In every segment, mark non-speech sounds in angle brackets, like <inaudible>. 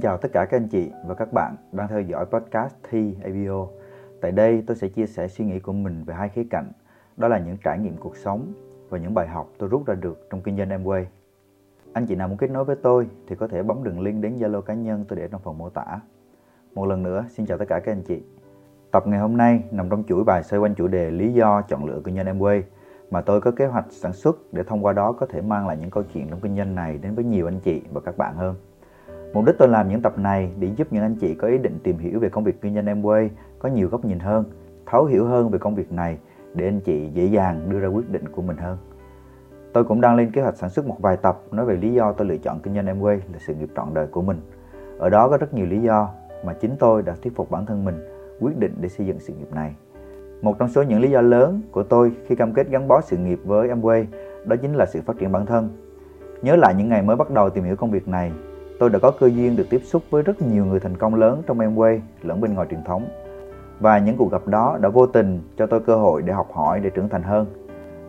Xin chào tất cả các anh chị và các bạn đang theo dõi podcast Thi ABO. Tại đây tôi sẽ chia sẻ suy nghĩ của mình về hai khía cạnh, đó là những trải nghiệm cuộc sống và những bài học tôi rút ra được trong kinh doanh Amway. Anh chị nào muốn kết nối với tôi thì có thể bấm đường link đến Zalo cá nhân tôi để trong phần mô tả. Một lần nữa, xin chào tất cả các anh chị. Tập ngày hôm nay nằm trong chuỗi bài xoay quanh chủ đề lý do chọn lựa kinh doanh Amway mà tôi có kế hoạch sản xuất để thông qua đó có thể mang lại những câu chuyện trong kinh doanh này đến với nhiều anh chị và các bạn hơn. Mục đích tôi làm những tập này để giúp những anh chị có ý định tìm hiểu về công việc kinh doanh Amway có nhiều góc nhìn hơn, thấu hiểu hơn về công việc này để anh chị dễ dàng đưa ra quyết định của mình hơn. Tôi cũng đang lên kế hoạch sản xuất một vài tập nói về lý do tôi lựa chọn kinh doanh Amway là sự nghiệp trọn đời của mình. Ở đó có rất nhiều lý do mà chính tôi đã thuyết phục bản thân mình quyết định để xây dựng sự nghiệp này. Một trong số những lý do lớn của tôi khi cam kết gắn bó sự nghiệp với Amway đó chính là sự phát triển bản thân. Nhớ lại những ngày mới bắt đầu tìm hiểu công việc này, tôi đã có cơ duyên được tiếp xúc với rất nhiều người thành công lớn trong em quê lẫn bên ngoài truyền thống. Và những cuộc gặp đó đã vô tình cho tôi cơ hội để học hỏi để trưởng thành hơn.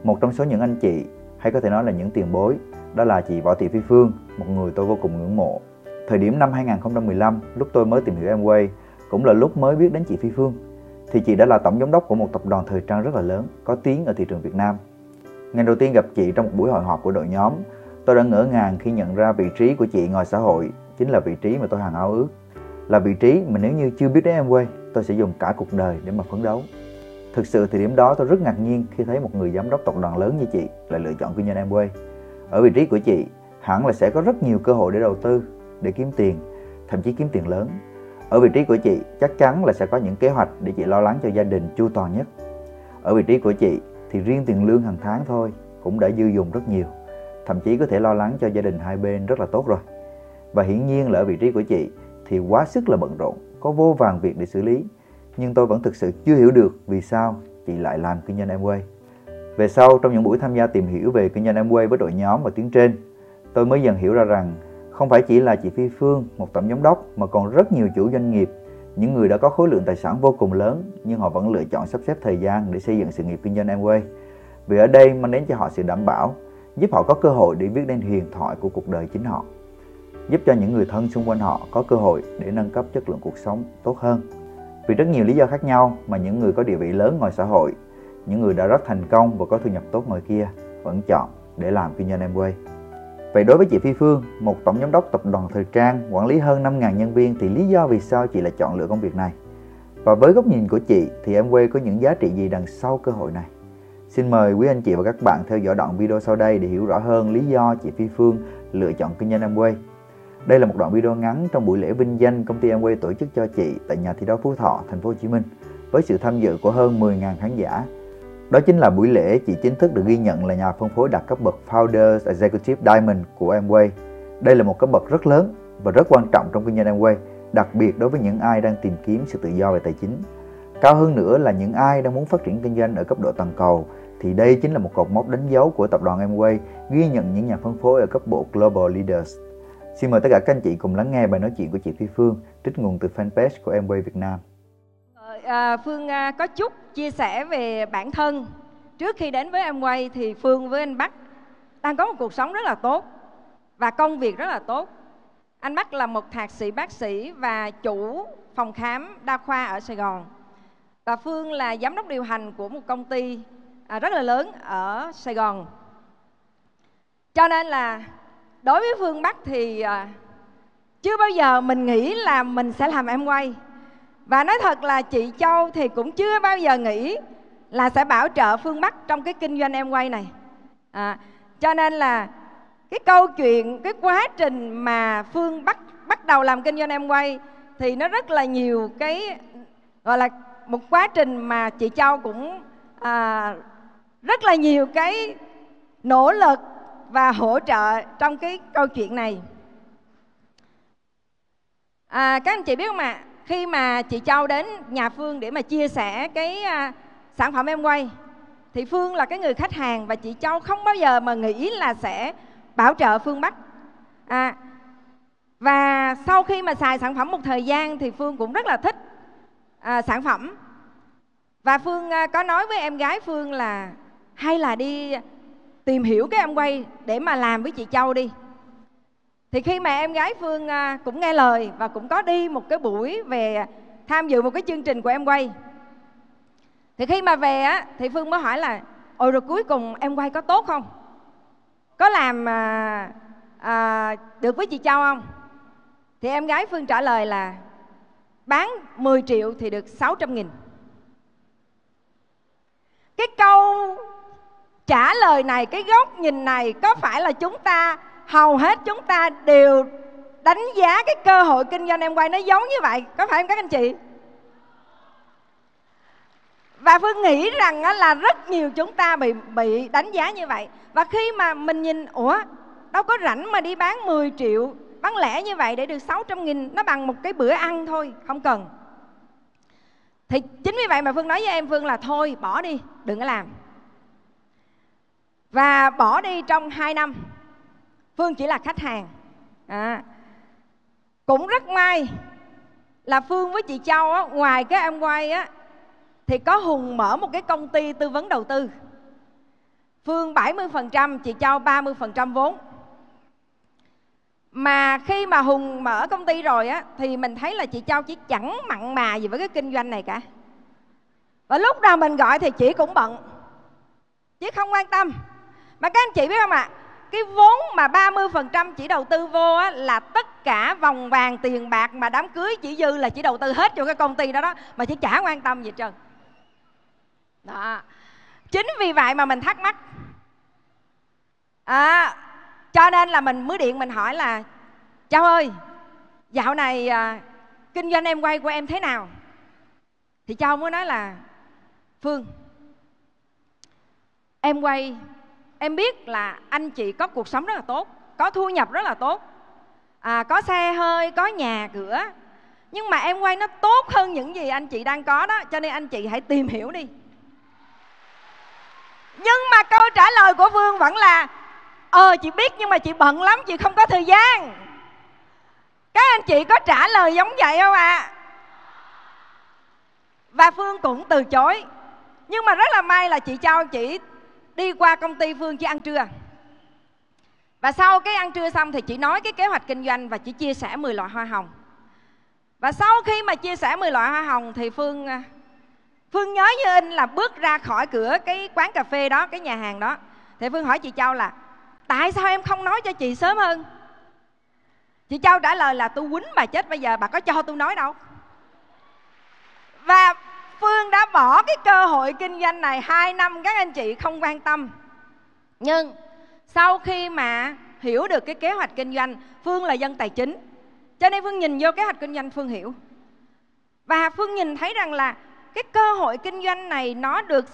Một trong số những anh chị, hay có thể nói là những tiền bối, đó là chị Võ Thị Phi Phương, một người tôi vô cùng ngưỡng mộ. Thời điểm năm 2015, lúc tôi mới tìm hiểu em quê, cũng là lúc mới biết đến chị Phi Phương thì chị đã là tổng giám đốc của một tập đoàn thời trang rất là lớn, có tiếng ở thị trường Việt Nam. Ngày đầu tiên gặp chị trong một buổi hội họp của đội nhóm, tôi đã ngỡ ngàng khi nhận ra vị trí của chị ngoài xã hội chính là vị trí mà tôi hàng ao ước. Là vị trí mà nếu như chưa biết đến em quê, tôi sẽ dùng cả cuộc đời để mà phấn đấu. Thực sự thì điểm đó tôi rất ngạc nhiên khi thấy một người giám đốc tập đoàn lớn như chị lại lựa chọn kinh doanh Amway. Ở vị trí của chị, hẳn là sẽ có rất nhiều cơ hội để đầu tư, để kiếm tiền, thậm chí kiếm tiền lớn ở vị trí của chị chắc chắn là sẽ có những kế hoạch để chị lo lắng cho gia đình chu toàn nhất. Ở vị trí của chị thì riêng tiền lương hàng tháng thôi cũng đã dư dùng rất nhiều. Thậm chí có thể lo lắng cho gia đình hai bên rất là tốt rồi. Và hiển nhiên là ở vị trí của chị thì quá sức là bận rộn, có vô vàng việc để xử lý. Nhưng tôi vẫn thực sự chưa hiểu được vì sao chị lại làm kinh doanh Amway. Về sau trong những buổi tham gia tìm hiểu về kinh doanh Amway với đội nhóm và tiếng trên, tôi mới dần hiểu ra rằng không phải chỉ là chị Phi Phương, một tổng giám đốc mà còn rất nhiều chủ doanh nghiệp, những người đã có khối lượng tài sản vô cùng lớn nhưng họ vẫn lựa chọn sắp xếp thời gian để xây dựng sự nghiệp kinh doanh Amway. Vì ở đây mang đến cho họ sự đảm bảo, giúp họ có cơ hội để viết nên huyền thoại của cuộc đời chính họ. Giúp cho những người thân xung quanh họ có cơ hội để nâng cấp chất lượng cuộc sống tốt hơn. Vì rất nhiều lý do khác nhau mà những người có địa vị lớn ngoài xã hội, những người đã rất thành công và có thu nhập tốt ngoài kia vẫn chọn để làm kinh doanh Amway. Vậy đối với chị Phi Phương, một tổng giám đốc tập đoàn thời trang quản lý hơn 5.000 nhân viên thì lý do vì sao chị lại chọn lựa công việc này? Và với góc nhìn của chị thì em có những giá trị gì đằng sau cơ hội này? Xin mời quý anh chị và các bạn theo dõi đoạn video sau đây để hiểu rõ hơn lý do chị Phi Phương lựa chọn kinh doanh Amway. Đây là một đoạn video ngắn trong buổi lễ vinh danh công ty Amway tổ chức cho chị tại nhà thi đấu Phú Thọ, thành phố Hồ Chí Minh với sự tham dự của hơn 10.000 khán giả đó chính là buổi lễ chị chính thức được ghi nhận là nhà phân phối đạt cấp bậc Founders Executive Diamond của Amway. Đây là một cấp bậc rất lớn và rất quan trọng trong kinh doanh Amway, đặc biệt đối với những ai đang tìm kiếm sự tự do về tài chính. Cao hơn nữa là những ai đang muốn phát triển kinh doanh ở cấp độ toàn cầu thì đây chính là một cột mốc đánh dấu của tập đoàn Amway ghi nhận những nhà phân phối ở cấp bộ Global Leaders. Xin mời tất cả các anh chị cùng lắng nghe bài nói chuyện của chị Phi Phương trích nguồn từ fanpage của Amway Việt Nam à, Phương à, có chút chia sẻ về bản thân. Trước khi đến với Amway thì Phương với anh Bắc đang có một cuộc sống rất là tốt và công việc rất là tốt. Anh Bắc là một thạc sĩ bác sĩ và chủ phòng khám đa khoa ở Sài Gòn. Và Phương là giám đốc điều hành của một công ty à, rất là lớn ở Sài Gòn. Cho nên là đối với Phương Bắc thì à, chưa bao giờ mình nghĩ là mình sẽ làm em quay và nói thật là chị Châu thì cũng chưa bao giờ nghĩ là sẽ bảo trợ Phương Bắc trong cái kinh doanh em quay này. À, cho nên là cái câu chuyện, cái quá trình mà Phương Bắc bắt đầu làm kinh doanh em quay thì nó rất là nhiều cái gọi là một quá trình mà chị Châu cũng à, rất là nhiều cái nỗ lực và hỗ trợ trong cái câu chuyện này. À, các anh chị biết không ạ? À, khi mà chị Châu đến nhà Phương để mà chia sẻ cái à, sản phẩm em quay thì Phương là cái người khách hàng và chị Châu không bao giờ mà nghĩ là sẽ bảo trợ Phương Bắc. À, và sau khi mà xài sản phẩm một thời gian thì Phương cũng rất là thích à, sản phẩm. Và Phương à, có nói với em gái Phương là hay là đi tìm hiểu cái em quay để mà làm với chị Châu đi. thì khi mà em gái phương à, cũng nghe lời và cũng có đi một cái buổi về tham dự một cái chương trình của em quay. Thì khi mà về á thì phương mới hỏi là ôi rồi cuối cùng em quay có tốt không? Có làm à, à, được với chị châu không? Thì em gái phương trả lời là bán 10 triệu thì được 600 nghìn. Cái câu trả lời này, cái góc nhìn này, có phải là chúng ta hầu hết chúng ta đều đánh giá cái cơ hội kinh doanh em quay nó giống như vậy? Có phải không các anh chị? Và phương nghĩ rằng là rất nhiều chúng ta bị bị đánh giá như vậy. Và khi mà mình nhìn, ủa, đâu có rảnh mà đi bán 10 triệu, bán lẻ như vậy để được 600 nghìn nó bằng một cái bữa ăn thôi, không cần. Thì chính vì vậy mà phương nói với em, phương là thôi, bỏ đi, đừng có làm và bỏ đi trong 2 năm. Phương chỉ là khách hàng. À, cũng rất may là phương với chị châu á, ngoài cái em quay á thì có hùng mở một cái công ty tư vấn đầu tư. Phương 70% chị châu 30% vốn. Mà khi mà hùng mở công ty rồi á thì mình thấy là chị châu chỉ chẳng mặn mà gì với cái kinh doanh này cả. Và lúc nào mình gọi thì chị cũng bận. Chứ không quan tâm mà các anh chị biết không ạ? À, cái vốn mà 30% chỉ đầu tư vô á, là tất cả vòng vàng tiền bạc mà đám cưới chỉ dư là chỉ đầu tư hết cho cái công ty đó đó mà chỉ chả quan tâm gì hết trơn. Đó. Chính vì vậy mà mình thắc mắc. À, cho nên là mình mới điện mình hỏi là cháu ơi dạo này à, kinh doanh em quay của em thế nào? Thì cháu mới nói là phương em quay em biết là anh chị có cuộc sống rất là tốt có thu nhập rất là tốt. À, có xe hơi có nhà cửa. Nhưng mà em quay nó tốt hơn những gì anh chị đang có đó cho nên anh chị hãy tìm hiểu đi. Nhưng mà câu trả lời của phương vẫn là ờ chị biết nhưng mà chị bận lắm chị không có thời gian. Các anh chị có trả lời giống vậy không ạ? À? và phương cũng từ chối. Nhưng mà rất là may là chị cho chị đi qua công ty phương chỉ ăn trưa. Và sau cái ăn trưa xong thì chị nói cái kế hoạch kinh doanh và chỉ chia sẻ 10 loại hoa hồng. Và sau khi mà chia sẻ 10 loại hoa hồng thì phương à, phương nhớ như in là bước ra khỏi cửa cái quán cà phê đó, cái nhà hàng đó. Thì phương hỏi chị châu là, tại sao em không nói cho chị sớm hơn? Chị châu trả lời là tôi quýnh bà chết bây giờ, bà có cho tôi nói đâu. Và Phương đã bỏ cái cơ hội kinh doanh này 2 năm, các anh chị không quan tâm. Nhưng sau khi mà hiểu được cái kế hoạch kinh doanh, Phương là dân tài chính. Cho nên Phương nhìn vô kế hoạch kinh doanh, Phương hiểu. Và Phương nhìn thấy rằng là cái cơ hội kinh doanh này nó được,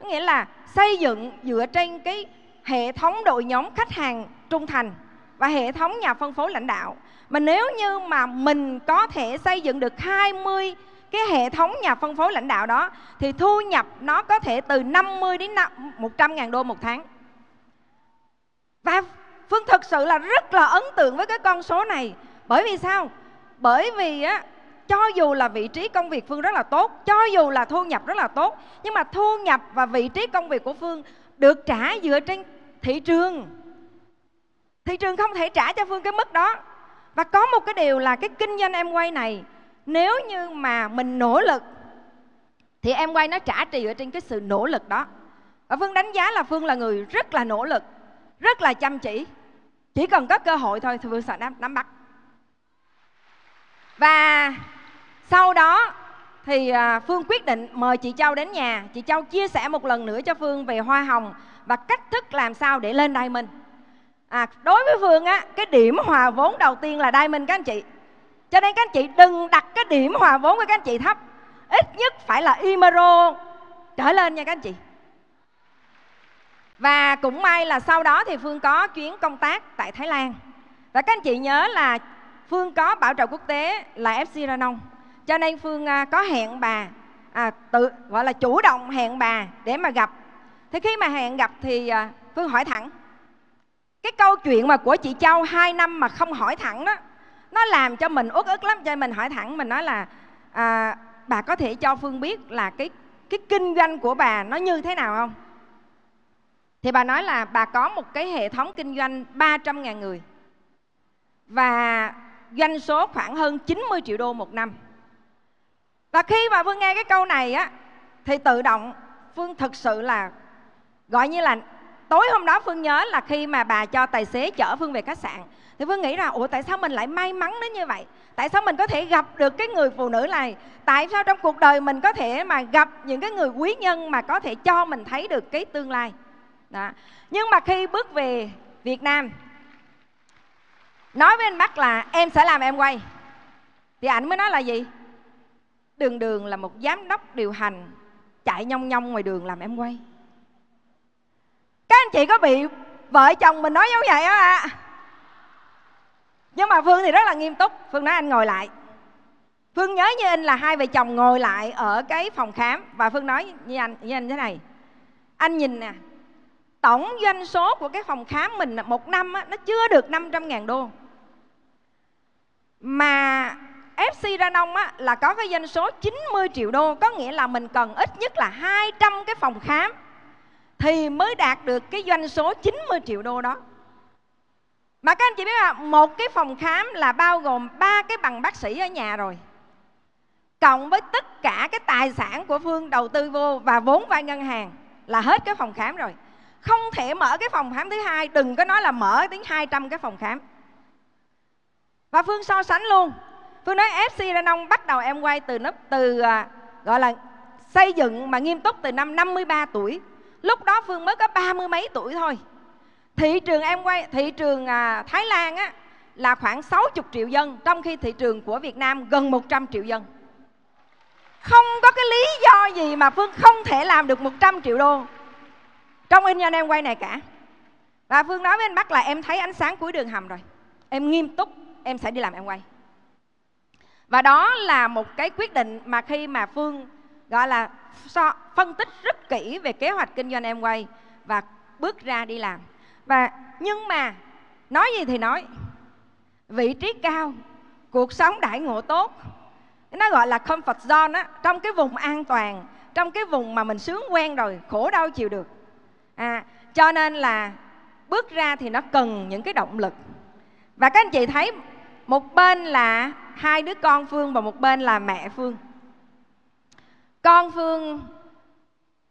nghĩa là xây dựng dựa trên cái hệ thống đội nhóm khách hàng trung thành và hệ thống nhà phân phối lãnh đạo. Mà nếu như mà mình có thể xây dựng được 20 cái hệ thống nhà phân phối lãnh đạo đó thì thu nhập nó có thể từ 50 đến 100 ngàn đô một tháng. Và Phương thực sự là rất là ấn tượng với cái con số này. Bởi vì sao? Bởi vì á, cho dù là vị trí công việc Phương rất là tốt, cho dù là thu nhập rất là tốt, nhưng mà thu nhập và vị trí công việc của Phương được trả dựa trên thị trường. Thị trường không thể trả cho Phương cái mức đó. Và có một cái điều là cái kinh doanh em quay này nếu như mà mình nỗ lực thì em quay nó trả trì ở trên cái sự nỗ lực đó. Và phương đánh giá là phương là người rất là nỗ lực rất là chăm chỉ. Chỉ cần có cơ hội thôi thì phương sẽ nắm, nắm bắt. Và sau đó thì à, phương quyết định mời chị châu đến nhà. Chị châu chia sẻ một lần nữa cho phương về hoa hồng và cách thức làm sao để lên diamond. À đối với phương á cái điểm hòa vốn đầu tiên là diamond các anh chị cho nên các anh chị đừng đặt cái điểm hòa vốn của các anh chị thấp. Ít nhất phải là imero trở lên nha các anh chị. Và cũng may là sau đó thì phương có chuyến công tác tại thái lan. Và các anh chị nhớ là phương có bảo trợ quốc tế là fc ranong cho nên phương à, có hẹn bà à, tự gọi là chủ động hẹn bà để mà gặp. Thế khi mà hẹn gặp thì à, phương hỏi thẳng. Cái câu chuyện mà của chị châu hai năm mà không hỏi thẳng đó nó làm cho mình uất ức lắm. Cho nên mình hỏi thẳng mình nói là à, bà có thể cho phương biết là cái cái kinh doanh của bà nó như thế nào không? Thì bà nói là bà có một cái hệ thống kinh doanh 300 ngàn người và doanh số khoảng hơn 90 triệu đô một năm. Và khi mà phương nghe cái câu này á thì tự động phương thực sự là gọi như là tối hôm đó phương nhớ là khi mà bà cho tài xế chở phương về khách sạn, thì phương nghĩ là ủa, tại sao mình lại may mắn đến như vậy? Tại sao mình có thể gặp được cái người phụ nữ này? Tại sao trong cuộc đời mình có thể mà gặp những cái người quý nhân mà có thể cho mình thấy được cái tương lai? Đó. nhưng mà khi bước về việt nam, nói với anh bắc là, em sẽ làm em quay. Thì ảnh mới nói là gì? Đường đường là một giám đốc điều hành, chạy nhông nhông ngoài đường làm em quay các anh chị có bị vợ chồng mình nói giống vậy á ạ? À? nhưng mà phương thì rất là nghiêm túc. Phương nói anh ngồi lại. Phương nhớ như anh là hai vợ chồng ngồi lại ở cái phòng khám. Và phương nói như anh như anh thế này. Anh nhìn nè tổng doanh số của cái phòng khám mình một năm á, nó chưa được 500 ngàn đô. Mà FC Ra Nông á, là có cái doanh số 90 triệu đô. Có nghĩa là mình cần ít nhất là 200 cái phòng khám thì mới đạt được cái doanh số 90 triệu đô đó. Mà các anh chị biết không, một cái phòng khám là bao gồm ba cái bằng bác sĩ ở nhà rồi. Cộng với tất cả cái tài sản của Phương đầu tư vô và vốn vay ngân hàng Là hết cái phòng khám rồi. Không thể mở cái phòng khám thứ hai Đừng có nói là mở đến 200 cái phòng khám. Và Phương so sánh luôn. Phương nói FC Đà Nông bắt đầu em quay từ nấp từ à, gọi là xây dựng mà nghiêm túc từ năm 53 tuổi. Lúc đó Phương mới có ba mươi mấy tuổi thôi. Thị trường em quay thị trường à, Thái Lan á là khoảng 60 triệu dân trong khi thị trường của Việt Nam gần 100 triệu dân. Không có cái lý do gì mà Phương không thể làm được 100 triệu đô trong in nhân em quay này cả. Và Phương nói với anh Bắc là em thấy ánh sáng cuối đường hầm rồi. Em nghiêm túc, em sẽ đi làm em quay và đó là một cái quyết định mà khi mà phương gọi là so, phân tích rất kỹ về kế hoạch kinh doanh em quay và bước ra đi làm. Và nhưng mà nói gì thì nói. Vị trí cao cuộc sống đại ngộ tốt. Nó gọi là comfort zone á trong cái vùng an toàn trong cái vùng mà mình sướng quen rồi khổ đau chịu được. À cho nên là bước ra thì nó cần những cái động lực. Và các anh chị thấy một bên là hai đứa con phương và một bên là mẹ phương con phương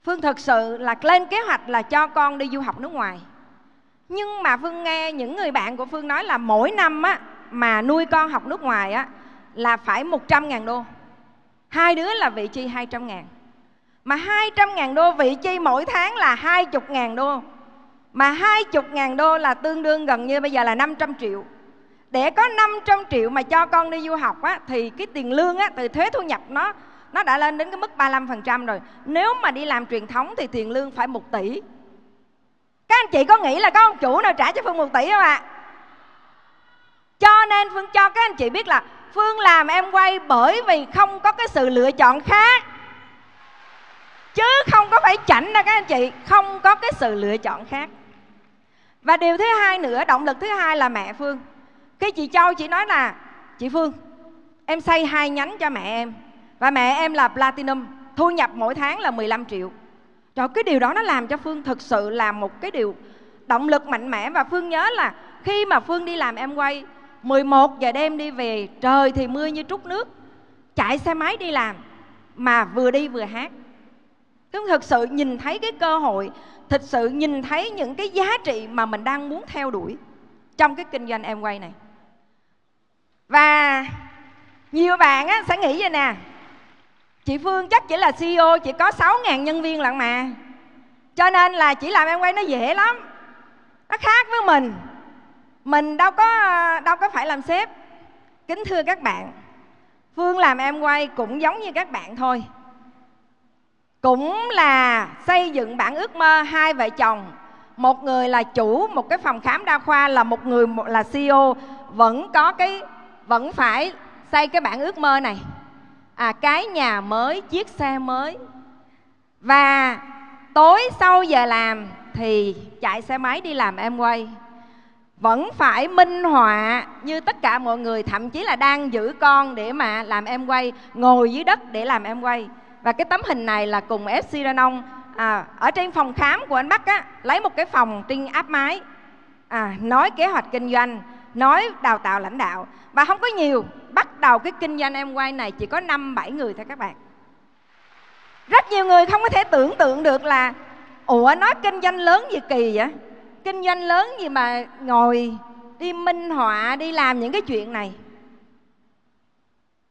phương thực sự là lên kế hoạch là cho con đi du học nước ngoài. Nhưng mà phương nghe những người bạn của phương nói là mỗi năm á, mà nuôi con học nước ngoài á, là phải 100 ngàn đô. Hai đứa là vị chi 200 ngàn. Mà 200 ngàn đô vị chi mỗi tháng là 20 ngàn đô. Mà 20 ngàn đô là tương đương gần như bây giờ là 500 triệu. Để có 500 triệu mà cho con đi du học á, thì cái tiền lương á, từ thuế thu nhập nó nó đã lên đến cái mức 35% rồi. Nếu mà đi làm truyền thống thì tiền lương phải 1 tỷ. Các anh chị có nghĩ là có ông chủ nào trả cho Phương 1 tỷ không ạ? À? Cho nên Phương cho các anh chị biết là Phương làm em quay bởi vì không có cái sự lựa chọn khác Chứ không có phải chảnh đâu các anh chị Không có cái sự lựa chọn khác Và điều thứ hai nữa, động lực thứ hai là mẹ Phương cái chị Châu chị nói là chị Phương em xây hai nhánh cho mẹ em và mẹ em là platinum thu nhập mỗi tháng là 15 triệu. Rồi cái điều đó nó làm cho Phương thực sự là một cái điều động lực mạnh mẽ. Và Phương nhớ là khi mà Phương đi làm em quay 11 giờ đêm đi về trời thì mưa như trút nước. Chạy xe máy đi làm mà vừa đi vừa hát. Phương thực sự nhìn thấy cái cơ hội thực sự nhìn thấy những cái giá trị mà mình đang muốn theo đuổi trong cái kinh doanh em quay này. Và nhiều bạn á, sẽ nghĩ vậy nè chị phương chắc chỉ là ceo chỉ có 6 ngàn nhân viên lận mà. Cho nên là chỉ làm em quay nó dễ lắm. Nó khác với mình. Mình đâu có đâu có phải làm sếp. Kính thưa các bạn, phương làm em quay cũng giống như các bạn thôi. Cũng là xây dựng bản ước mơ hai vợ chồng. Một người là chủ một cái phòng khám đa khoa, là một người là ceo vẫn có cái, vẫn phải xây cái bản ước mơ này à cái nhà mới chiếc xe mới. Và tối sau giờ làm thì chạy xe máy đi làm em quay. Vẫn phải minh họa như tất cả mọi người thậm chí là đang giữ con để mà làm em quay ngồi dưới đất để làm em quay. Và cái tấm hình này là cùng FC Ranong à, ở trên phòng khám của anh Bắc á lấy một cái phòng trên áp mái. À, nói kế hoạch kinh doanh nói đào tạo lãnh đạo. Và không có nhiều, bắt đầu cái kinh doanh em quay này chỉ có năm, bảy người thôi các bạn. Rất nhiều người không có thể tưởng tượng được là, ủa nói kinh doanh lớn gì kỳ vậy? Kinh doanh lớn gì mà ngồi đi minh họa, đi làm những cái chuyện này?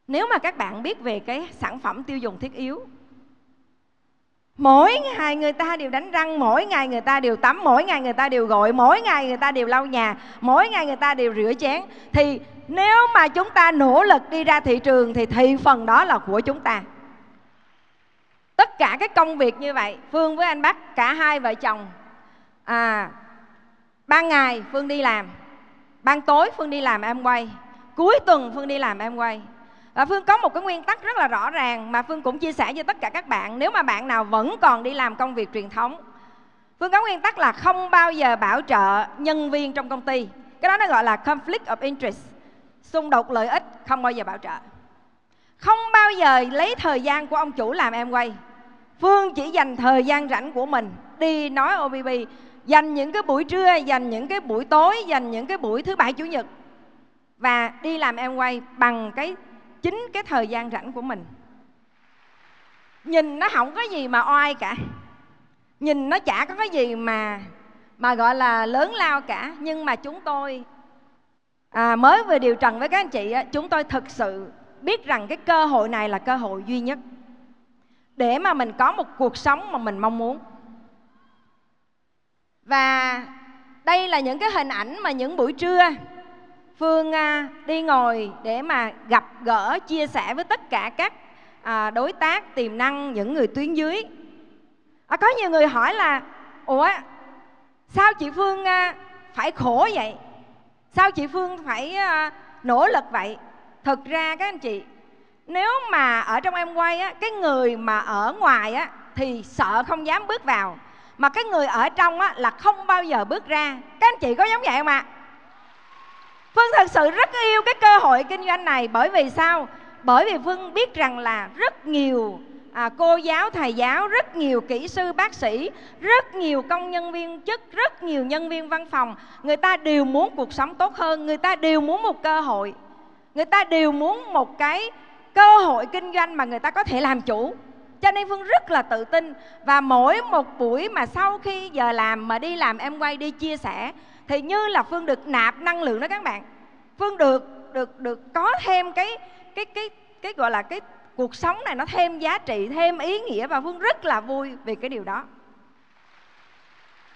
Nếu mà các bạn biết về cái sản phẩm tiêu dùng thiết yếu mỗi ngày người ta đều đánh răng, mỗi ngày người ta đều tắm, mỗi ngày người ta đều gội, mỗi ngày người ta đều lau nhà, mỗi ngày người ta đều rửa chén. Thì nếu mà chúng ta nỗ lực đi ra thị trường thì thị phần đó là của chúng ta. Tất cả cái công việc như vậy, phương với anh bắc, cả hai vợ chồng à ban ngày phương đi làm, ban tối phương đi làm em quay, cuối tuần phương đi làm em quay và phương có một cái nguyên tắc rất là rõ ràng mà phương cũng chia sẻ với tất cả các bạn. Nếu mà bạn nào vẫn còn đi làm công việc truyền thống, phương có nguyên tắc là không bao giờ bảo trợ nhân viên trong công ty. Cái đó nó gọi là conflict of interest, xung đột lợi ích không bao giờ bảo trợ. Không bao giờ lấy thời gian của ông chủ làm em quay. Phương chỉ dành thời gian rảnh của mình đi nói obb dành những cái buổi trưa, dành những cái buổi tối, dành những cái buổi thứ bảy, chủ nhật và đi làm em quay bằng cái chính cái thời gian rảnh của mình. Nhìn nó không có gì mà oai cả. Nhìn nó chả có cái gì mà mà gọi là lớn lao cả. Nhưng mà chúng tôi à, mới vừa điều trần với các anh chị chúng tôi thực sự biết rằng cái cơ hội này là cơ hội duy nhất. Để mà mình có một cuộc sống mà mình mong muốn. Và đây là những cái hình ảnh mà những buổi trưa phương à, đi ngồi để mà gặp gỡ chia sẻ với tất cả các à, đối tác tiềm năng những người tuyến dưới. À, có nhiều người hỏi là ủa sao chị phương à, phải khổ vậy? Sao chị phương phải nỗ lực vậy? Thực ra các anh chị nếu mà ở trong em quay á cái người mà ở ngoài á thì sợ không dám bước vào. Mà cái người ở trong á là không bao giờ bước ra. Các anh chị có giống vậy không ạ? Phương thật sự rất yêu cái cơ hội kinh doanh này. Bởi vì sao? Bởi vì phương biết rằng là rất nhiều à, cô giáo thầy giáo rất nhiều kỹ sư bác sĩ rất nhiều công nhân viên chức rất nhiều nhân viên văn phòng người ta đều muốn cuộc sống tốt hơn người ta đều muốn một cơ hội. Người ta đều muốn một cái cơ hội kinh doanh mà người ta có thể làm chủ. Cho nên phương rất là tự tin và mỗi một buổi mà sau khi giờ làm mà đi làm em quay đi chia sẻ thì như là phương được nạp năng lượng đó các bạn. Phương được được được có thêm cái cái cái cái gọi là cái cuộc sống này nó thêm giá trị, thêm ý nghĩa và phương rất là vui vì cái điều đó.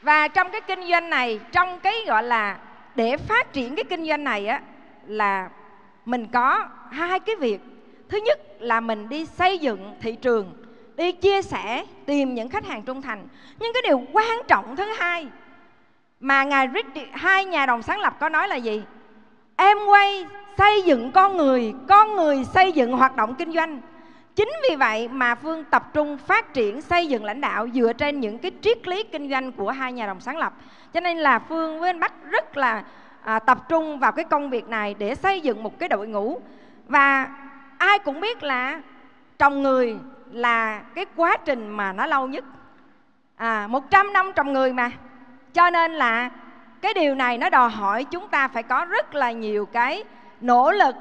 Và trong cái kinh doanh này, trong cái gọi là để phát triển cái kinh doanh này á, là mình có hai cái việc. Thứ nhất là mình đi xây dựng thị trường, đi chia sẻ, tìm những khách hàng trung thành. Nhưng cái điều quan trọng thứ hai mà ngài Rick hai nhà đồng sáng lập có nói là gì? Em quay xây dựng con người con người xây dựng hoạt động kinh doanh. Chính vì vậy mà phương tập trung phát triển xây dựng lãnh đạo dựa trên những cái triết lý kinh doanh của hai nhà đồng sáng lập. Cho nên là phương với anh bắc rất là à, tập trung vào cái công việc này để xây dựng một cái đội ngũ. Và ai cũng biết là trồng người là cái quá trình mà nó lâu nhất. À 100 năm trồng người mà cho nên là cái điều này nó đòi hỏi chúng ta phải có rất là nhiều cái nỗ lực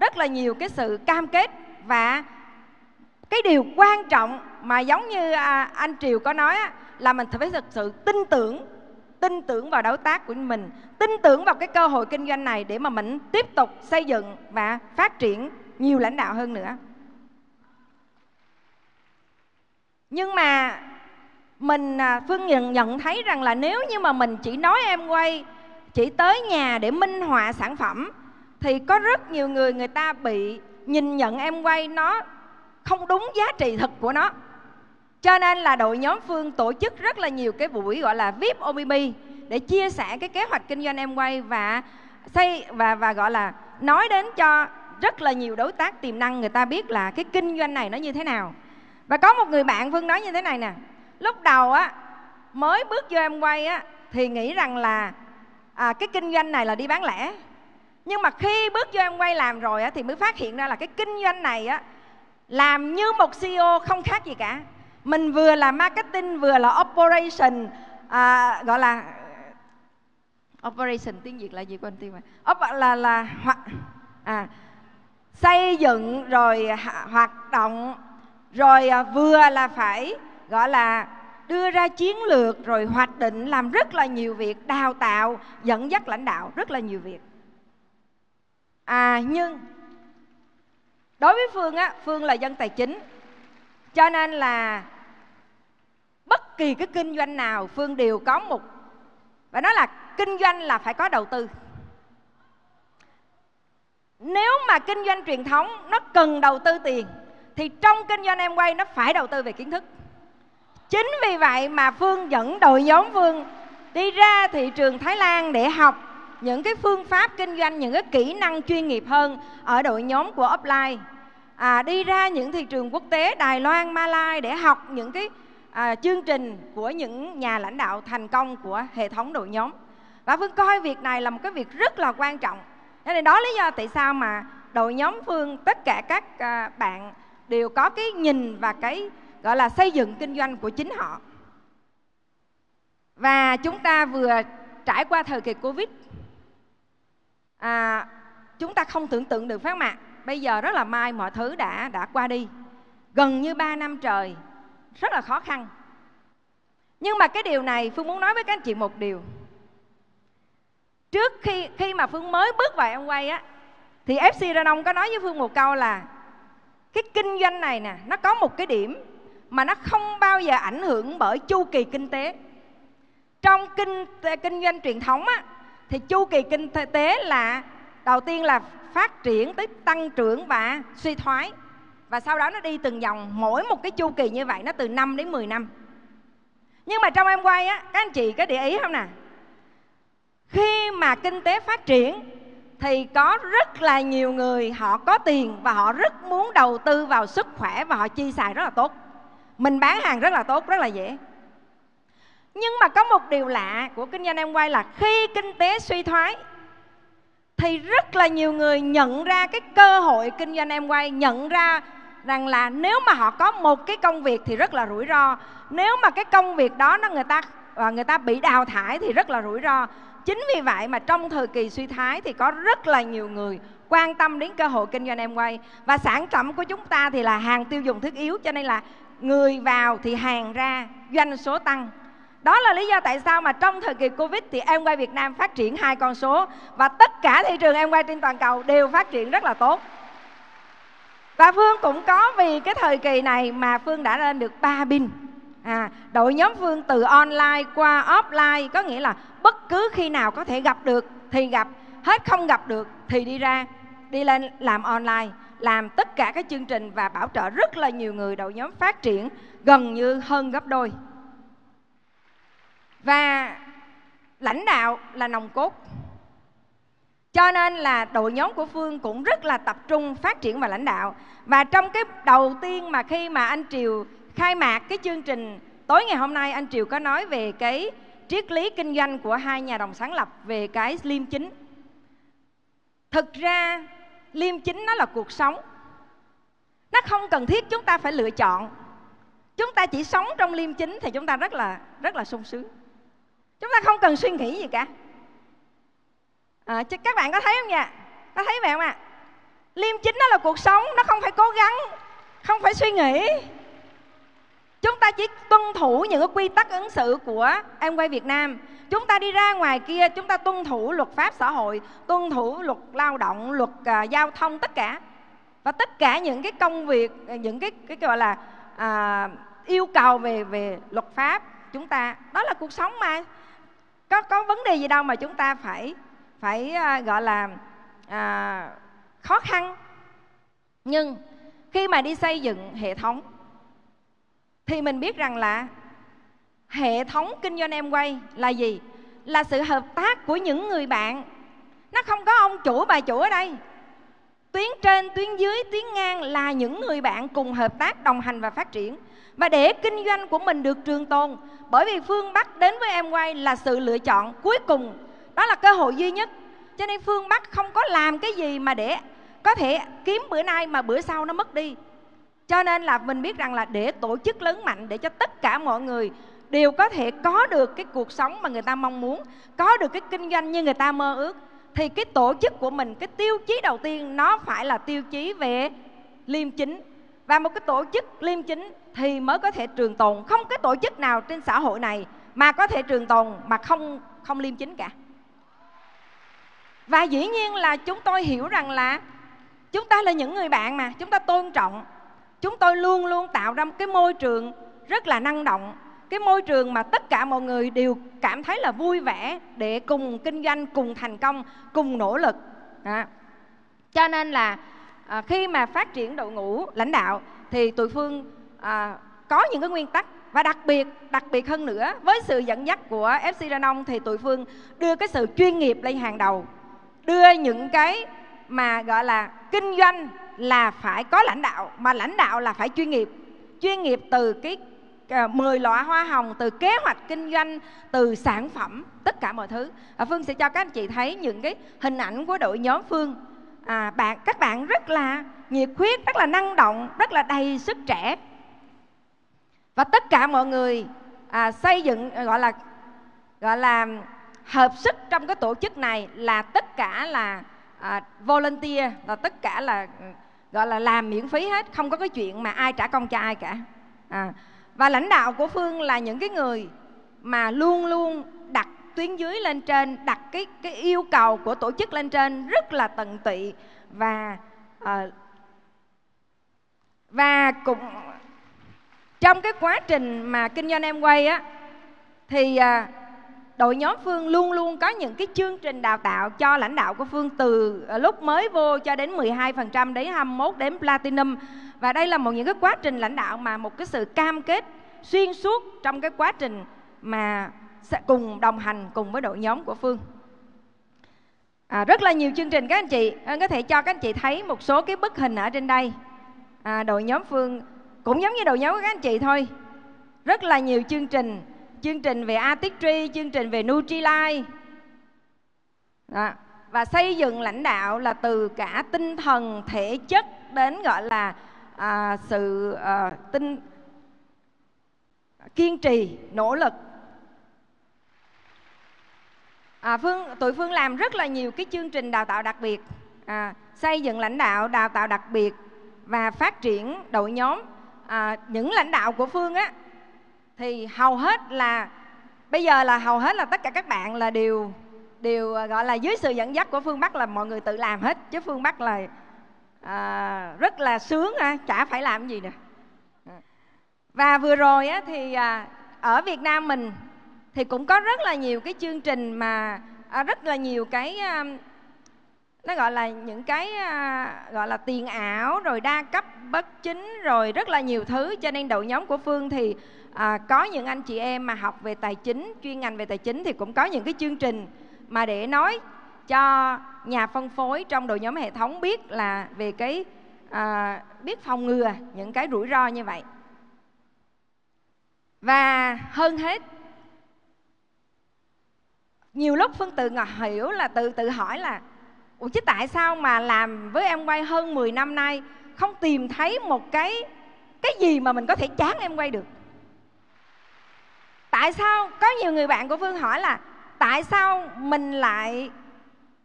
rất là nhiều cái sự cam kết và cái điều quan trọng mà giống như à, anh triều có nói á, là mình phải thực sự tin tưởng tin tưởng vào đối tác của mình tin tưởng vào cái cơ hội kinh doanh này để mà mình tiếp tục xây dựng và phát triển nhiều lãnh đạo hơn nữa. Nhưng mà mình à, phương nhận nhận thấy rằng là nếu như mà mình chỉ nói em quay, chỉ tới nhà để minh họa sản phẩm, thì có rất nhiều người người ta bị nhìn nhận em quay nó không đúng giá trị thực của nó. Cho nên là đội nhóm phương tổ chức rất là nhiều cái buổi gọi là vip OBB để chia sẻ cái kế hoạch kinh doanh em quay và xây, và và gọi là nói đến cho rất là nhiều đối tác tiềm năng. Người ta biết là cái kinh doanh này nó như thế nào. Và có một người bạn phương nói như thế này nè lúc đầu á mới bước vô em quay á thì nghĩ rằng là à, cái kinh doanh này là đi bán lẻ. Nhưng mà khi bước vô em quay làm rồi á thì mới phát hiện ra là cái kinh doanh này á làm như một CEO không khác gì cả. Mình vừa là marketing vừa là operation à, gọi là operation tiếng việt là gì quên tiêu mà. Op là là hoặc à xây dựng rồi hoạt động rồi à, vừa là phải gọi là đưa ra chiến lược rồi hoạch định làm rất là nhiều việc, đào tạo, dẫn dắt lãnh đạo rất là nhiều việc. À nhưng đối với phương á, phương là dân tài chính, cho nên là bất kỳ cái kinh doanh nào phương đều có một, và nó là kinh doanh là phải có đầu tư. Nếu mà kinh doanh truyền thống, nó cần đầu tư tiền, thì trong kinh doanh em quay nó phải đầu tư về kiến thức chính vì vậy mà phương dẫn đội nhóm phương đi ra thị trường thái lan để học những cái phương pháp kinh doanh những cái kỹ năng chuyên nghiệp hơn ở đội nhóm của upline à, đi ra những thị trường quốc tế đài loan malai để học những cái à, chương trình của những nhà lãnh đạo thành công của hệ thống đội nhóm. Và phương coi việc này là một cái việc rất là quan trọng. Cho nên đó lý do tại sao mà đội nhóm phương tất cả các à, bạn đều có cái nhìn và cái gọi là xây dựng kinh doanh của chính họ. Và chúng ta vừa trải qua thời kỳ covid à, chúng ta không tưởng tượng được phát mạc bây giờ rất là may mọi thứ đã đã qua đi. Gần như 3 năm trời rất là khó khăn. Nhưng mà cái điều này phương muốn nói với các anh chị một điều. Trước khi khi mà phương mới bước vào em quay á thì fc ra đông có nói với phương một câu là cái kinh doanh này nè nó có một cái điểm mà nó không bao giờ ảnh hưởng bởi chu kỳ kinh tế. Trong kinh kinh doanh truyền thống á, thì chu kỳ kinh tế là, đầu tiên là phát triển tới tăng trưởng và suy thoái. Và sau đó nó đi từng dòng mỗi một cái chu kỳ như vậy nó từ 5 đến 10 năm. Nhưng mà trong em quay á, các anh chị có để ý không nè? Khi mà kinh tế phát triển, thì có rất là nhiều người họ có tiền và họ rất muốn đầu tư vào sức khỏe và họ chi xài rất là tốt mình bán hàng rất là tốt, rất là dễ. Nhưng mà có một điều lạ của kinh doanh em quay là khi kinh tế suy thoái, thì rất là nhiều người nhận ra cái cơ hội kinh doanh em quay, nhận ra rằng là nếu mà họ có một cái công việc thì rất là rủi ro. Nếu mà cái công việc đó nó người ta và người ta bị đào thải thì rất là rủi ro. Chính vì vậy mà trong thời kỳ suy thoái thì có rất là nhiều người quan tâm đến cơ hội kinh doanh em quay. Và sản phẩm của chúng ta thì là hàng tiêu dùng thiết yếu, cho nên là người vào thì hàng ra doanh số tăng đó là lý do tại sao mà trong thời kỳ Covid thì em quay Việt Nam phát triển hai con số và tất cả thị trường em quay trên toàn cầu đều phát triển rất là tốt. Và Phương cũng có vì cái thời kỳ này mà Phương đã lên được 3 pin. À, đội nhóm Phương từ online qua offline có nghĩa là bất cứ khi nào có thể gặp được thì gặp, hết không gặp được thì đi ra, đi lên làm online, làm tất cả các chương trình và bảo trợ rất là nhiều người đội nhóm phát triển gần như hơn gấp đôi. Và lãnh đạo là nòng cốt. Cho nên là đội nhóm của phương cũng rất là tập trung phát triển và lãnh đạo. Và trong cái đầu tiên mà khi mà anh triều khai mạc cái chương trình tối ngày hôm nay, anh triều có nói về cái triết lý kinh doanh của hai nhà đồng sáng lập về cái liêm chính. Thực ra liêm chính nó là cuộc sống. Nó không cần thiết chúng ta phải lựa chọn. Chúng ta chỉ sống trong liêm chính thì chúng ta rất là rất là sung sướng. Chúng ta không cần suy nghĩ gì cả. À, các bạn có thấy không nha? Có thấy vậy không ạ? À? liêm chính đó là cuộc sống nó không phải cố gắng không phải suy nghĩ chúng ta chỉ tuân thủ những cái quy tắc ứng xử của em quay việt nam. Chúng ta đi ra ngoài kia chúng ta tuân thủ luật pháp xã hội tuân thủ luật lao động luật uh, giao thông tất cả. Và tất cả những cái công việc à, những cái cái gọi là à, yêu cầu về về luật pháp chúng ta đó là cuộc sống mà. Có có vấn đề gì đâu mà chúng ta phải phải à, gọi là à, khó khăn. Nhưng khi mà đi xây dựng hệ thống thì mình biết rằng là hệ thống kinh doanh em quay là gì? Là sự hợp tác của những người bạn. Nó không có ông chủ, bà chủ ở đây. Tuyến trên, tuyến dưới, tuyến ngang là những người bạn cùng hợp tác, đồng hành và phát triển. Và để kinh doanh của mình được trường tồn, bởi vì phương bắc đến với em quay là sự lựa chọn cuối cùng. Đó là cơ hội duy nhất. Cho nên phương bắc không có làm cái gì mà để có thể kiếm bữa nay mà bữa sau nó mất đi cho nên là mình biết rằng là để tổ chức lớn mạnh, để cho tất cả mọi người đều có thể có được cái cuộc sống mà người ta mong muốn, có được cái kinh doanh như người ta mơ ước, thì cái tổ chức của mình, cái tiêu chí đầu tiên nó phải là tiêu chí về liêm chính. Và một cái tổ chức liêm chính thì mới có thể trường tồn. Không cái tổ chức nào trên xã hội này mà có thể trường tồn mà không không liêm chính cả. Và dĩ nhiên là chúng tôi hiểu rằng là chúng ta là những người bạn mà, chúng ta tôn trọng chúng tôi luôn luôn tạo ra một cái môi trường rất là năng động. Cái môi trường mà tất cả mọi người đều cảm thấy là vui vẻ để cùng kinh doanh cùng thành công cùng nỗ lực. À. cho nên là à, khi mà phát triển đội ngũ lãnh đạo thì tụi phương à, có những cái nguyên tắc. Và đặc biệt đặc biệt hơn nữa với sự dẫn dắt của FC Ranong Nông thì tụi phương đưa cái sự chuyên nghiệp lên hàng đầu. Đưa những cái mà gọi là kinh doanh là phải có lãnh đạo mà lãnh đạo là phải chuyên nghiệp. Chuyên nghiệp từ cái à, 10 loại hoa hồng từ kế hoạch kinh doanh từ sản phẩm tất cả mọi thứ. À, phương sẽ cho các anh chị thấy những cái hình ảnh của đội nhóm phương. À, bạn các bạn rất là nhiệt huyết rất là năng động rất là đầy sức trẻ. Và tất cả mọi người à, xây dựng ờ, gọi là gọi là hợp sức trong cái tổ chức này là tất cả là à, volunteer là tất cả là ừ, gọi là làm miễn phí hết không có cái chuyện mà ai trả công cho ai cả. À, và lãnh đạo của phương là những cái người mà luôn luôn đặt tuyến dưới lên trên đặt cái cái yêu cầu của tổ chức lên trên rất là tận tụy và à, và cũng trong cái quá trình mà kinh doanh em quay á thì à, đội nhóm Phương luôn luôn có những cái chương trình đào tạo cho lãnh đạo của Phương từ ờ, lúc mới vô cho đến 12% đến 21 đến Platinum. Và đây là một những cái quá trình lãnh đạo mà một cái sự cam kết xuyên suốt trong cái quá trình mà sẽ cùng đồng hành cùng với đội nhóm của Phương. À, rất là nhiều chương trình các anh chị anh có thể cho các anh chị thấy một số cái bức hình ở trên đây. À, đội nhóm Phương cũng giống như đội nhóm của các anh chị thôi. Rất là nhiều chương trình chương trình về artistry chương trình về Nutrilite Đó. và xây dựng lãnh đạo là từ cả tinh thần thể chất đến gọi là à, sự à, tinh kiên trì nỗ lực. À, phương tụi phương làm rất là nhiều cái chương trình đào tạo đặc biệt. À, xây dựng lãnh đạo đào tạo đặc biệt và phát triển đội nhóm. À, những lãnh đạo của phương á thì hầu hết là bây giờ là hầu hết là tất cả các bạn là đều đều à, gọi là dưới sự dẫn dắt của phương bắc là mọi người tự làm hết. Chứ phương bắc là à, rất là sướng à, chả phải làm gì nè. À, và vừa rồi á, thì à, ở việt nam mình thì cũng có rất là nhiều cái chương trình mà à, rất là nhiều cái à, nó gọi là những cái à, gọi là tiền ảo rồi đa cấp bất chính rồi rất là nhiều thứ. Cho nên đội nhóm của phương thì à, có những anh chị em mà học về tài chính chuyên ngành về tài chính thì cũng có những cái chương trình mà để nói cho nhà phân phối trong đội nhóm hệ thống biết là về cái à, biết phòng ngừa những cái rủi ro như vậy. Và hơn hết nhiều lúc phương tự ngọt hiểu là tự tự hỏi là ủa chứ tại sao mà làm với em quay hơn 10 năm nay không tìm thấy một cái cái gì mà mình có thể chán em quay được? Tại sao? Có nhiều người bạn của phương hỏi là tại sao mình lại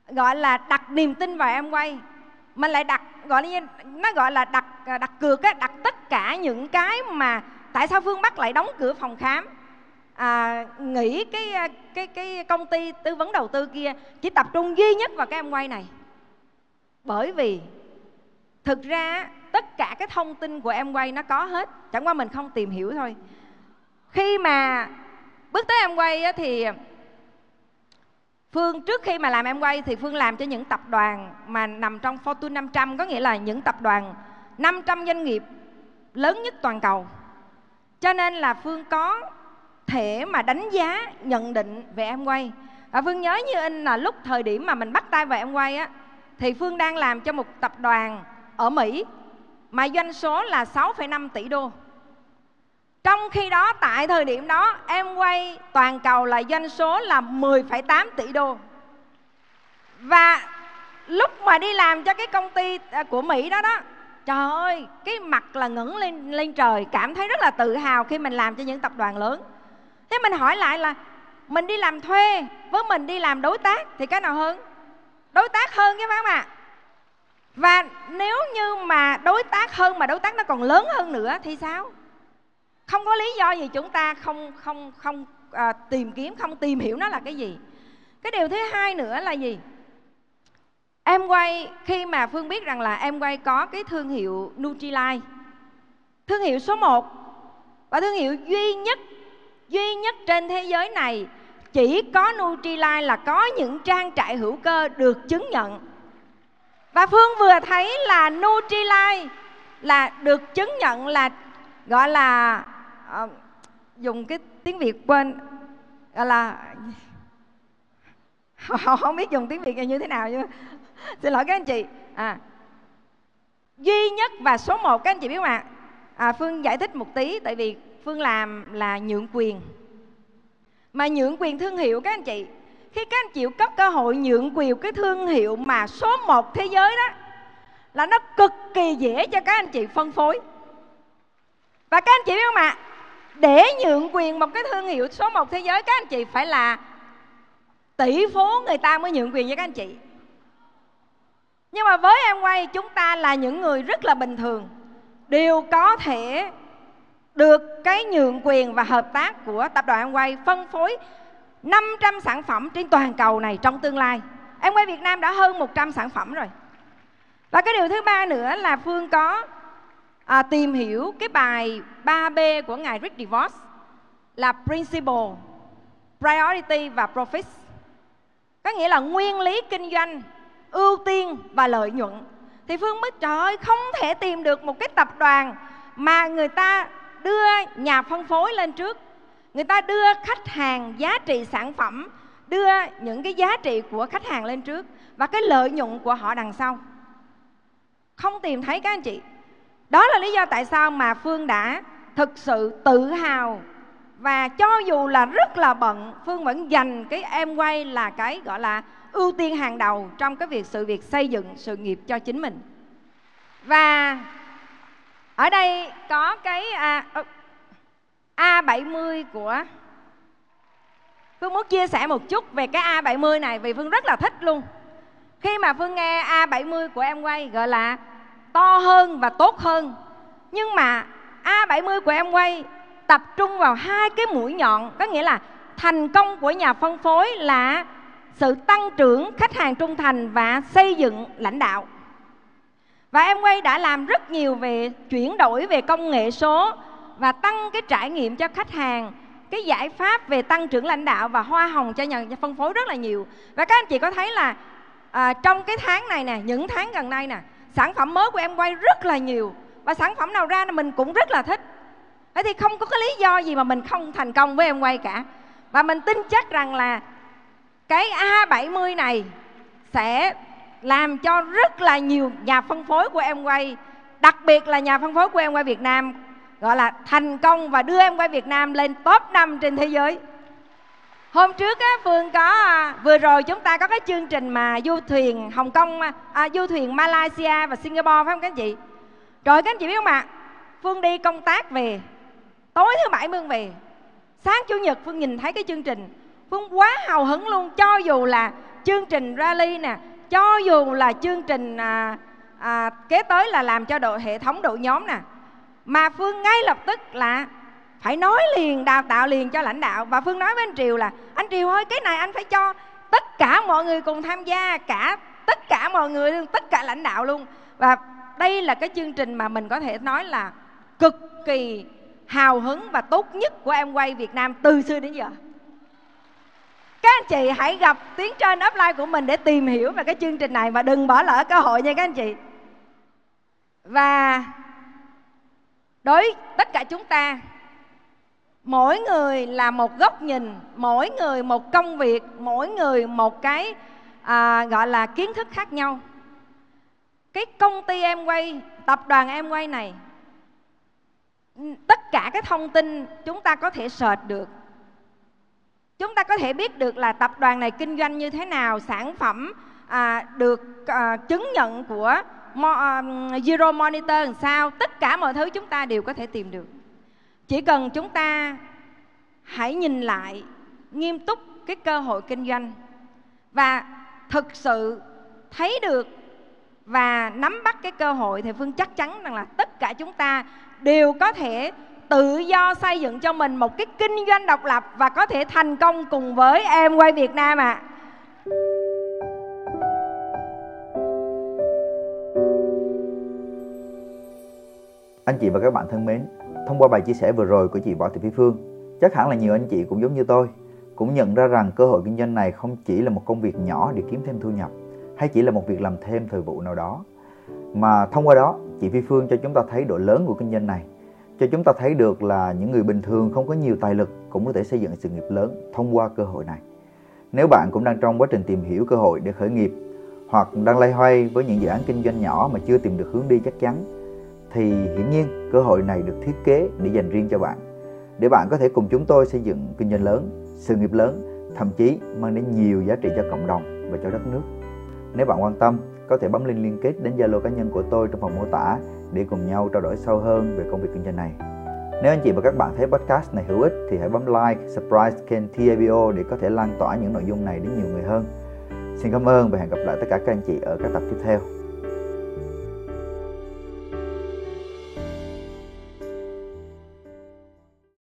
gọi là đặt niềm tin vào em quay? Mình lại đặt gọi như nó gọi là đặt à, đặt cược á đặt tất cả những cái mà tại sao phương bắc lại đóng cửa phòng khám? À, nghỉ cái à, cái cái công ty tư vấn đầu tư kia chỉ tập trung duy nhất vào cái em quay này. Bởi vì thực ra tất cả cái thông tin của em quay nó có hết chẳng qua mình không tìm hiểu thôi khi mà bước tới em quay thì Phương trước khi mà làm em quay thì Phương làm cho những tập đoàn mà nằm trong Fortune 500 có nghĩa là những tập đoàn 500 doanh nghiệp lớn nhất toàn cầu. Cho nên là Phương có thể mà đánh giá nhận định về em quay. Và Phương nhớ như in là lúc thời điểm mà mình bắt tay vào em quay á thì Phương đang làm cho một tập đoàn ở Mỹ mà doanh số là 6,5 tỷ đô. Trong khi đó tại thời điểm đó em quay toàn cầu là doanh số là 10,8 tỷ đô. Và lúc mà đi làm cho cái công ty à, của Mỹ đó đó Trời ơi, cái mặt là ngẩng lên lên trời Cảm thấy rất là tự hào khi mình làm cho những tập đoàn lớn. Thế mình hỏi lại là mình đi làm thuê với mình đi làm đối tác thì cái nào hơn? Đối tác hơn chứ phải không ạ? Và nếu như mà đối tác hơn mà đối tác nó còn lớn hơn nữa thì sao? Không có lý do gì chúng ta không không không à, tìm kiếm không tìm hiểu nó là cái gì. Cái điều thứ hai nữa là gì? Em quay khi mà phương biết rằng là em quay có cái thương hiệu Nutrilite thương hiệu số 1 và thương hiệu duy nhất duy nhất trên thế giới này chỉ có Nutrilite là có những trang trại hữu cơ được chứng nhận. Và phương vừa thấy là Nutrilite là được chứng nhận là gọi là uh, dùng cái tiếng việt quên gọi là <laughs> họ không biết dùng tiếng việt như thế nào nhưng <laughs> xin lỗi các anh chị. À duy nhất và số một các anh chị biết không ạ? À, phương giải thích một tí tại vì phương làm là nhượng quyền. Mà nhượng quyền thương hiệu các anh chị khi các anh chịu cấp cơ hội nhượng quyền cái thương hiệu mà số một thế giới đó là nó cực kỳ dễ cho các anh chị phân phối. Và các anh chị biết không ạ? Để nhượng quyền một cái thương hiệu số 1 thế giới, các anh chị phải là tỷ phú người ta mới nhượng quyền cho các anh chị nhưng mà với em quay, chúng ta là những người rất là bình thường đều có thể được cái nhượng quyền và hợp tác của tập đoàn em quay phân phối 500 sản phẩm trên toàn cầu này trong tương lai. Em quay Việt Nam đã hơn 100 sản phẩm rồi. Và cái điều thứ ba nữa là Phương có à, tìm hiểu cái bài 3B của ngài Rick DeVos là Principle, Priority và Profit. Có nghĩa là nguyên lý kinh doanh, ưu tiên và lợi nhuận. Thì Phương mới trời ơi không thể tìm được một cái tập đoàn mà người ta đưa nhà phân phối lên trước người ta đưa khách hàng giá trị sản phẩm đưa những cái giá trị của khách hàng lên trước và cái lợi nhuận của họ đằng sau không tìm thấy các anh chị đó là lý do tại sao mà phương đã thực sự tự hào. Và cho dù là rất là bận phương vẫn dành cái em quay là cái gọi là ưu tiên hàng đầu trong cái việc sự việc xây dựng sự nghiệp cho chính mình. Và ở đây có cái à, A70 của Phương muốn chia sẻ một chút về cái A70 này vì Phương rất là thích luôn. Khi mà Phương nghe A70 của em quay gọi là to hơn và tốt hơn. Nhưng mà A70 của em quay tập trung vào hai cái mũi nhọn Có nghĩa là thành công của nhà phân phối là sự tăng trưởng khách hàng trung thành và xây dựng lãnh đạo. Và em quay đã làm rất nhiều về chuyển đổi về công nghệ số và tăng cái trải nghiệm cho khách hàng cái giải pháp về tăng trưởng lãnh đạo và hoa hồng cho nhà phân phối rất là nhiều. Và các anh chị có thấy là à, trong cái tháng này nè những tháng gần đây nè sản phẩm mới của em quay rất là nhiều. Và sản phẩm nào ra mình cũng rất là thích. Thế thì không có cái lý do gì mà mình không thành công với em quay cả. Và mình tin chắc rằng là cái A70 này sẽ làm cho rất là nhiều nhà phân phối của em quay, đặc biệt là nhà phân phối của em quay Việt Nam, gọi là thành công và đưa em quay Việt Nam lên top 5 trên thế giới. Hôm trước á, Phương có à, vừa rồi chúng ta có cái chương trình mà du thuyền Hồng Kông, à, à, du thuyền Malaysia và Singapore phải không các anh chị? Rồi các anh chị biết không ạ? Phương đi công tác về, tối thứ bảy Phương về, sáng chủ nhật Phương nhìn thấy cái chương trình, Phương quá hào hứng luôn. Cho dù là chương trình rally nè, cho dù là chương trình à, à, kế tới là làm cho đội hệ thống đội nhóm nè, mà phương ngay lập tức là phải nói liền, đào tạo liền cho lãnh đạo. Và phương nói với anh triều là, anh triều ơi, cái này anh phải cho tất cả mọi người cùng tham gia, cả, tất cả mọi người luôn, tất cả lãnh đạo luôn. Và đây là cái chương trình mà mình có thể nói là cực kỳ hào hứng và tốt nhất của em quay Việt Nam từ xưa đến giờ. Các anh chị hãy gặp tiếng trên offline của mình để tìm hiểu về cái chương trình này và đừng bỏ lỡ cơ hội nha các anh chị. Và đối tất cả chúng ta mỗi người là một góc nhìn mỗi người một công việc mỗi người một cái à, gọi là kiến thức khác nhau. Cái công ty em quay tập đoàn em quay này tất cả cái thông tin chúng ta có thể search được. Chúng ta có thể biết được là tập đoàn này kinh doanh như thế nào sản phẩm à, được à, chứng nhận của um, Zero Monitor làm sao tất cả mọi thứ chúng ta đều có thể tìm được chỉ cần chúng ta hãy nhìn lại nghiêm túc cái cơ hội kinh doanh và thực sự thấy được và nắm bắt cái cơ hội thì phương chắc chắn rằng là tất cả chúng ta đều có thể tự do xây dựng cho mình một cái kinh doanh độc lập và có thể thành công cùng với em quay Việt Nam ạ. À. Anh chị và các bạn thân mến, thông qua bài chia sẻ vừa rồi của chị Võ Thị Phi Phương, chắc hẳn là nhiều anh chị cũng giống như tôi, cũng nhận ra rằng cơ hội kinh doanh này không chỉ là một công việc nhỏ để kiếm thêm thu nhập, hay chỉ là một việc làm thêm thời vụ nào đó, mà thông qua đó chị Phi Phương cho chúng ta thấy độ lớn của kinh doanh này cho chúng ta thấy được là những người bình thường không có nhiều tài lực cũng có thể xây dựng sự nghiệp lớn thông qua cơ hội này. Nếu bạn cũng đang trong quá trình tìm hiểu cơ hội để khởi nghiệp hoặc đang lay hoay với những dự án kinh doanh nhỏ mà chưa tìm được hướng đi chắc chắn thì hiển nhiên cơ hội này được thiết kế để dành riêng cho bạn để bạn có thể cùng chúng tôi xây dựng kinh doanh lớn, sự nghiệp lớn, thậm chí mang đến nhiều giá trị cho cộng đồng và cho đất nước. Nếu bạn quan tâm, có thể bấm link liên kết đến Zalo cá nhân của tôi trong phần mô tả để cùng nhau trao đổi sâu hơn về công việc kinh doanh này. Nếu anh chị và các bạn thấy podcast này hữu ích thì hãy bấm like, subscribe kênh TABO để có thể lan tỏa những nội dung này đến nhiều người hơn. Xin cảm ơn và hẹn gặp lại tất cả các anh chị ở các tập tiếp theo.